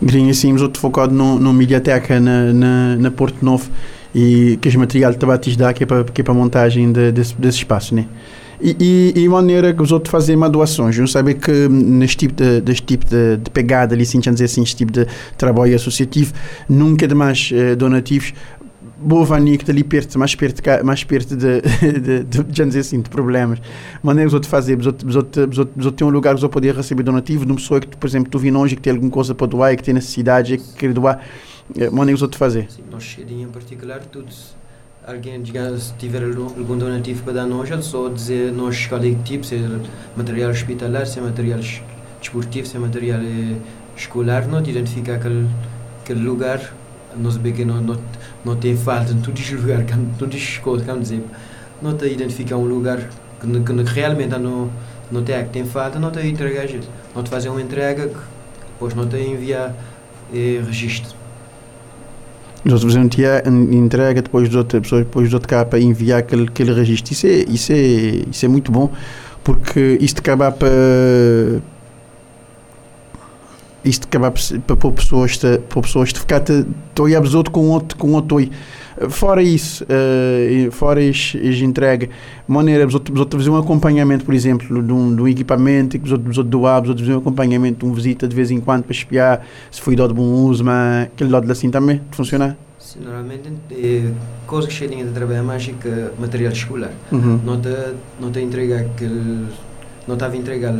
Grinha assim, outro focado no, no Mediateca na, na, na Porto Novo e que os material que te dá que é para que é para montagem de, desse, desse espaço, né? E, e, e maneira que os outros fazem uma doações. Não sabe que neste tipo de, deste tipo de, de pegada ali, assim, dizer assim, este tipo de trabalho associativo, nunca é de mais eh, donativos boa que está ali perto, mais perto, mais perto de, de, de, de, dizer assim, de problemas. Maneira que os outros fazer, os outros, os outros, os outros têm um lugar que os poder receber donativo de uma pessoa que, por exemplo, tu vi longe que tem alguma coisa para doar e que tem necessidade e que quer doar. Eh, maneira que os outros fazer. Sim, nós cheirinho em particular, todos alguém digamos, tiver algum donativo para dar nós, é só dizer nós escolhe que tipo, se é material hospitalar, se é material desportivo, se é material eh, escolar, não identificar aquele, aquele lugar, nós sabemos que não, não tem falta em todos os lugares, em todas as coisas, quer dizer, não te identificar um lugar que, que, realmente não, não tem, tem falta, não te entregar. Não te fazer uma entrega depois não te enviar eh, registro. Os outros fazem entrega depois de outra pessoa, depois de outra capa enviar aquele, aquele registro. Isso é, isso, é, isso é muito bom, porque isto acaba para isto acaba para pôr pessoas para pessoas de ficar toi outro com outro com outro toi fora isso uh, fora as, as entrega maneira os outros fazer um acompanhamento por exemplo de um, de um equipamento que os outros doar os outros fazer um acompanhamento um visita de vez em quando para espiar se foi dado bom uso mas aquele lado assim também funciona? Sim, normalmente é coisa que cheirinha de trabalho mais é que material escolar. Uhum. não te não te entregar aquele não estava entregar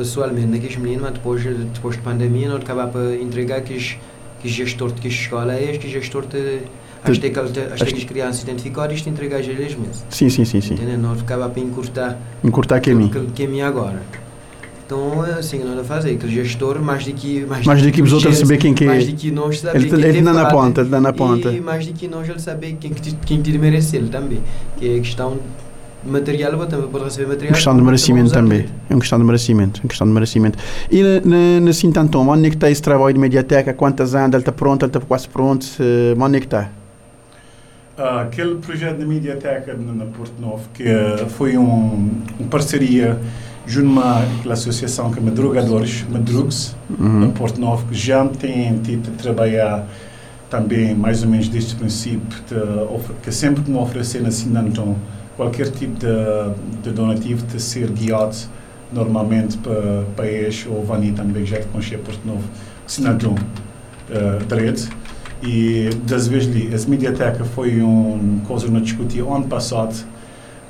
pessoalmente naqueles meninos, mas depois, depois de pandemia, não acaba para entregar que que gestor de que escola é, que gestor de as que as crianças identificar isto entregar a eles mesmos. Sim, sim, sim, sim. Não acaba para encurtar encurtar que que que é agora. Então, assim, não fazer, aquele gestor, mais do que... Mais, mais do que os outros saber quem que é. Mais do que nós saber ele, quem ele está na ponta, ele está na ponta. E mais do que nós ele saber quem, quem te merece ele também. Que é questão material, pode receber material. Uma questão de merecimento também. É uma questão de merecimento. Uma questão de merecimento. E na, na Sintantom, onde é que está esse trabalho de mediateca? Quantas anos? Ele está pronto? Ele está quase pronto? Onde é que está? Uh, aquele projeto de mediateca na Porto Novo, que uh, foi um, uma parceria junto a uma associação que é Madrugadores, Madrugs, uhum. na Porto Novo, que já tem tido a trabalhar também mais ou menos deste princípio, de, que sempre que me oferecer na Sintantom, qualquer tipo de, de donativo de ser guiado normalmente para país ou vani também já conhecia Porto Novo se não uh, direito e das vezes ali as mediateca foi uma coisa que nós discutimos ano passado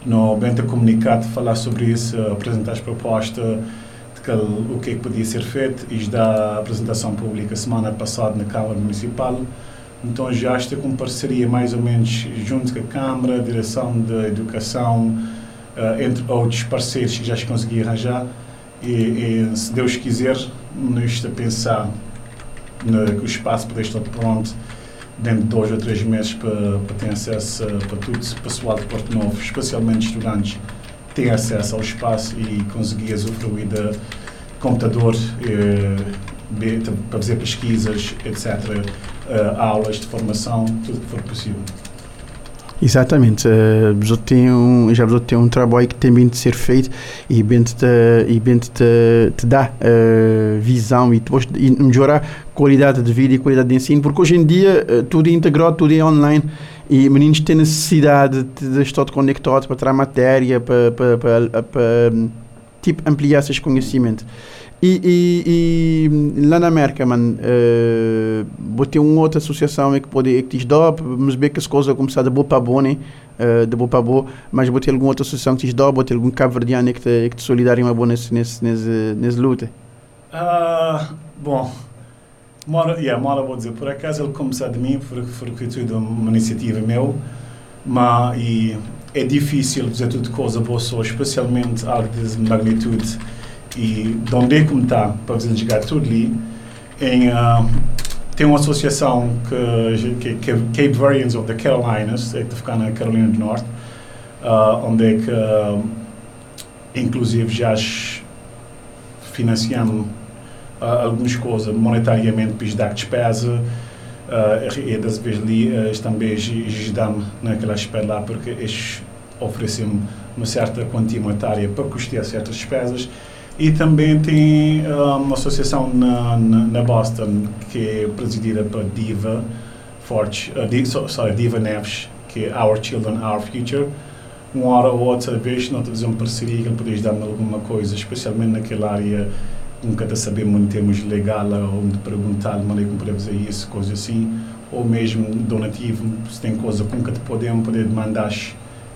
no Benta Comunicado falar sobre isso apresentar as propostas de que, o que, é que podia ser feito e da apresentação pública semana passada na Câmara Municipal então já está com parceria mais ou menos junto com a Câmara, a Direção de Educação, uh, entre outros parceiros que já se consegui arranjar. E, e, se Deus quiser, nós estamos a pensar no, que o espaço poder estar pronto dentro de dois ou três meses para, para ter acesso para tudo o pessoal de Porto Novo, especialmente estudantes, ter acesso ao espaço e conseguir usufruir de computador eh, para fazer pesquisas, etc uh, aulas de formação, tudo que for possível. Exatamente, uh, tem um, já tem um trabalho que tem bem de ser feito e bem te, e bem te, te dá uh, visão e, depois, e melhorar qualidade de vida e qualidade de ensino, porque hoje em dia uh, tudo é integrado, tudo é online e meninos têm necessidade de, de estar conectados para tirar matéria, para, para, para, para tipo, ampliar esses conhecimentos. E, e, e, lá na América, man, uh, botei uma outra associação que pode que diz dó, mas bem que as coisas começaram de boa para boa, né? Uh, de boa para boa, mas botei alguma outra associação que diz dó, botei algum cabo verdiano que te, que te solidário uma boa nesse, nesse, nesse, nesse luta. Uh, bom, mora, yeah, mora vou dizer, por acaso ele começou de mim, de uma iniciativa meu, mas é difícil fazer tudo coisa boa só, especialmente algo de magnitude. E de onde é que está para fazer chegar tudo ali? Em uh, tem uma associação que, é Cape Variants of the Carolinas é que fica na Carolina do Norte uh, onde é que uh, inclusive já financiamos algumas coisas monetariamente para dar despesa e das vezes uh, também ajudamos naquela espera porque eles oferecem uma certa quantia monetária para custear certas despesas e também tem ah, uma associação na, na, na, Boston que é presidida por Diva Forte, uh, sorry, Diva Neves, que é Our Children, Our Future. Uma hora ou outra vez nós uma parceria que ele pode dar alguma coisa, especialmente naquela área nunca está saber muito termos legal ou de perguntar que podemos fazer isso, coisa assim, ou mesmo donativo, se tem coisa com que podemos poder mandar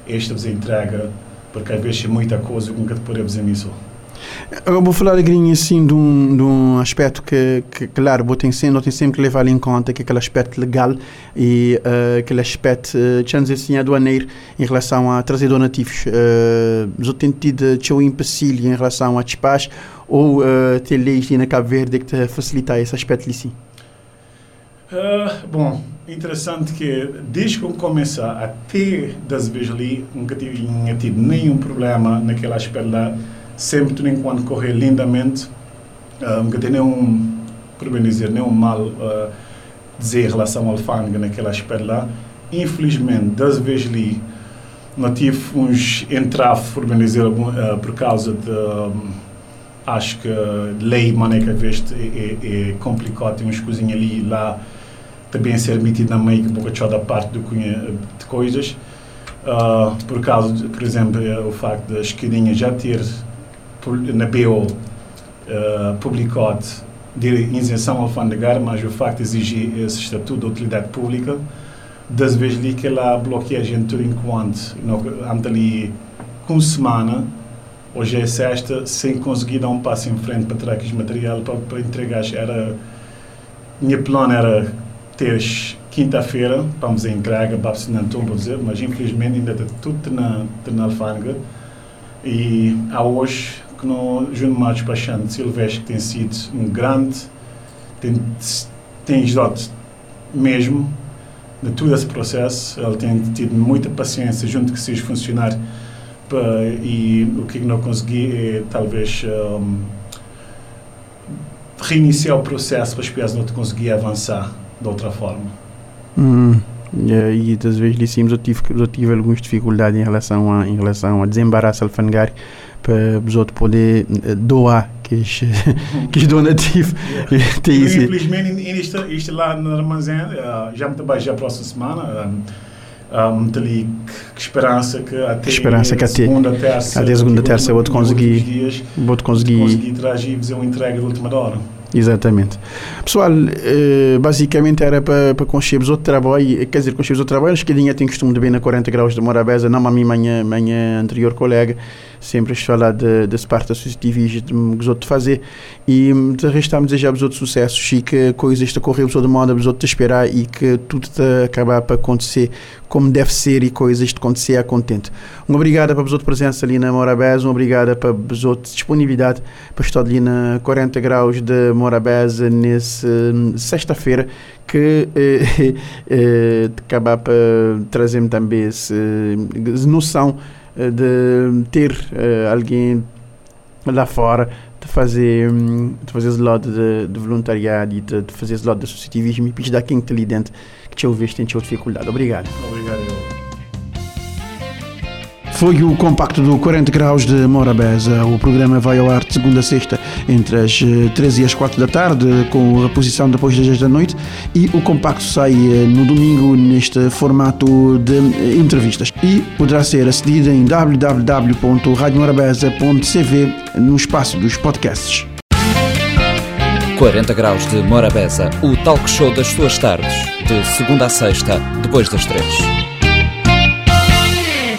esta entrega, porque às vezes é muita coisa com que podemos fazer isso. Eu vou falar aqui assim de um, de um aspecto que, que claro, vou ter sempre, tem sempre que levar em conta que é aquele aspecto legal e uh, aquele aspecto, uh, assim, aduaneiro em relação a trazer donativos. Uh, eu tenho tido um empecilho em relação a despachos ou uh, ter leis na Cabo Verde que te facilitar esse aspecto ali sim? Uh, bom, interessante que desde que começar até das vezes ali nunca tive, tido nenhum problema naquele aspecto lá sempre tudo enquanto correr lindamente, uh, nunca tem nenhum, por bem dizer, nenhum mal uh, dizer em relação ao alfândega naquela espera lá. Infelizmente, das vezes ali, não tive uns entraves, por bem dizer, uh, por causa de. Um, acho que lei maneira veste é, é, é complicado, tem umas coisinhas ali lá também ser metido na meio que um pouco da parte do, de coisas. Uh, por causa, de, por exemplo, o facto da esquadinha já ter na BO uh, publicou de isenção alfandegária, mas o facto de exigir esse estatuto de utilidade pública, das vezes ali que ela bloqueia a gente enquanto, anda ali com semana, hoje é sexta, sem conseguir dar um passo em frente para trazer aquele material para, para entregar. Era, minha plano era ter quinta-feira, vamos a entrega, para não dizer, mas infelizmente ainda está tudo na, na alfândega. E a hoje que no Júnior Matos Paixão Silvestre tem sido um grande, tem, tem ajudado mesmo de todo esse processo. Ele tem tido muita paciência junto com seus funcionários e o que não consegui é talvez um, reiniciar o processo para as pessoas não conseguir avançar de outra forma. Hum. E às vezes dissemos eu tive, eu tive algumas dificuldades em relação a, em relação a desembaraço alfandegário para os outros poder doar que que é donativo. Infelizmente, isto, isto lá no armazém já me trabalho já a próxima semana. Um, ali que esperança que até que esperança que até segunda terça até segunda terça vou te conseguir vou te conseguir conseguir trazer e fazer uma entrega de última hora Exatamente. Pessoal, eh, basicamente era para, para consciência outro trabalho, quer dizer, consciência outro trabalho, acho que a tem costume de bem na 40 graus de Morabeza, não a minha, minha anterior colega, sempre a falar de, desse parte associativismo que de fazer e de restamos desejar vos outros sucessos e que coisas te correr de moda, vos outros esperar e que tudo te acabar para acontecer como deve ser e coisas te acontecer a contente. Um obrigado para vos outros presença ali na Morabeza, um obrigado para vos outros disponibilidade para estar ali na 40 graus de Morabeza nesse hum, sexta-feira que eh, eh, acabar para trazer-me também essa noção eh, de ter uh, alguém lá fora de fazer de fazer esse de, de voluntariado e de, de, fazer esse de associativismo e pedir dar quem está ali dentro que te ouviste tem dificuldade. Obrigado. Obrigado. Foi o compacto do 40 Graus de Morabeza. O programa vai ao ar de segunda a sexta, entre as 13 eh, e as 4 da tarde, com reposição depois das 10 da noite. E o compacto sai eh, no domingo, neste formato de eh, entrevistas. E poderá ser acedido em www.radiomorabeza.cv no espaço dos podcasts. 40 Graus de Morabeza, o talk show das suas tardes, de segunda a sexta, depois das 3.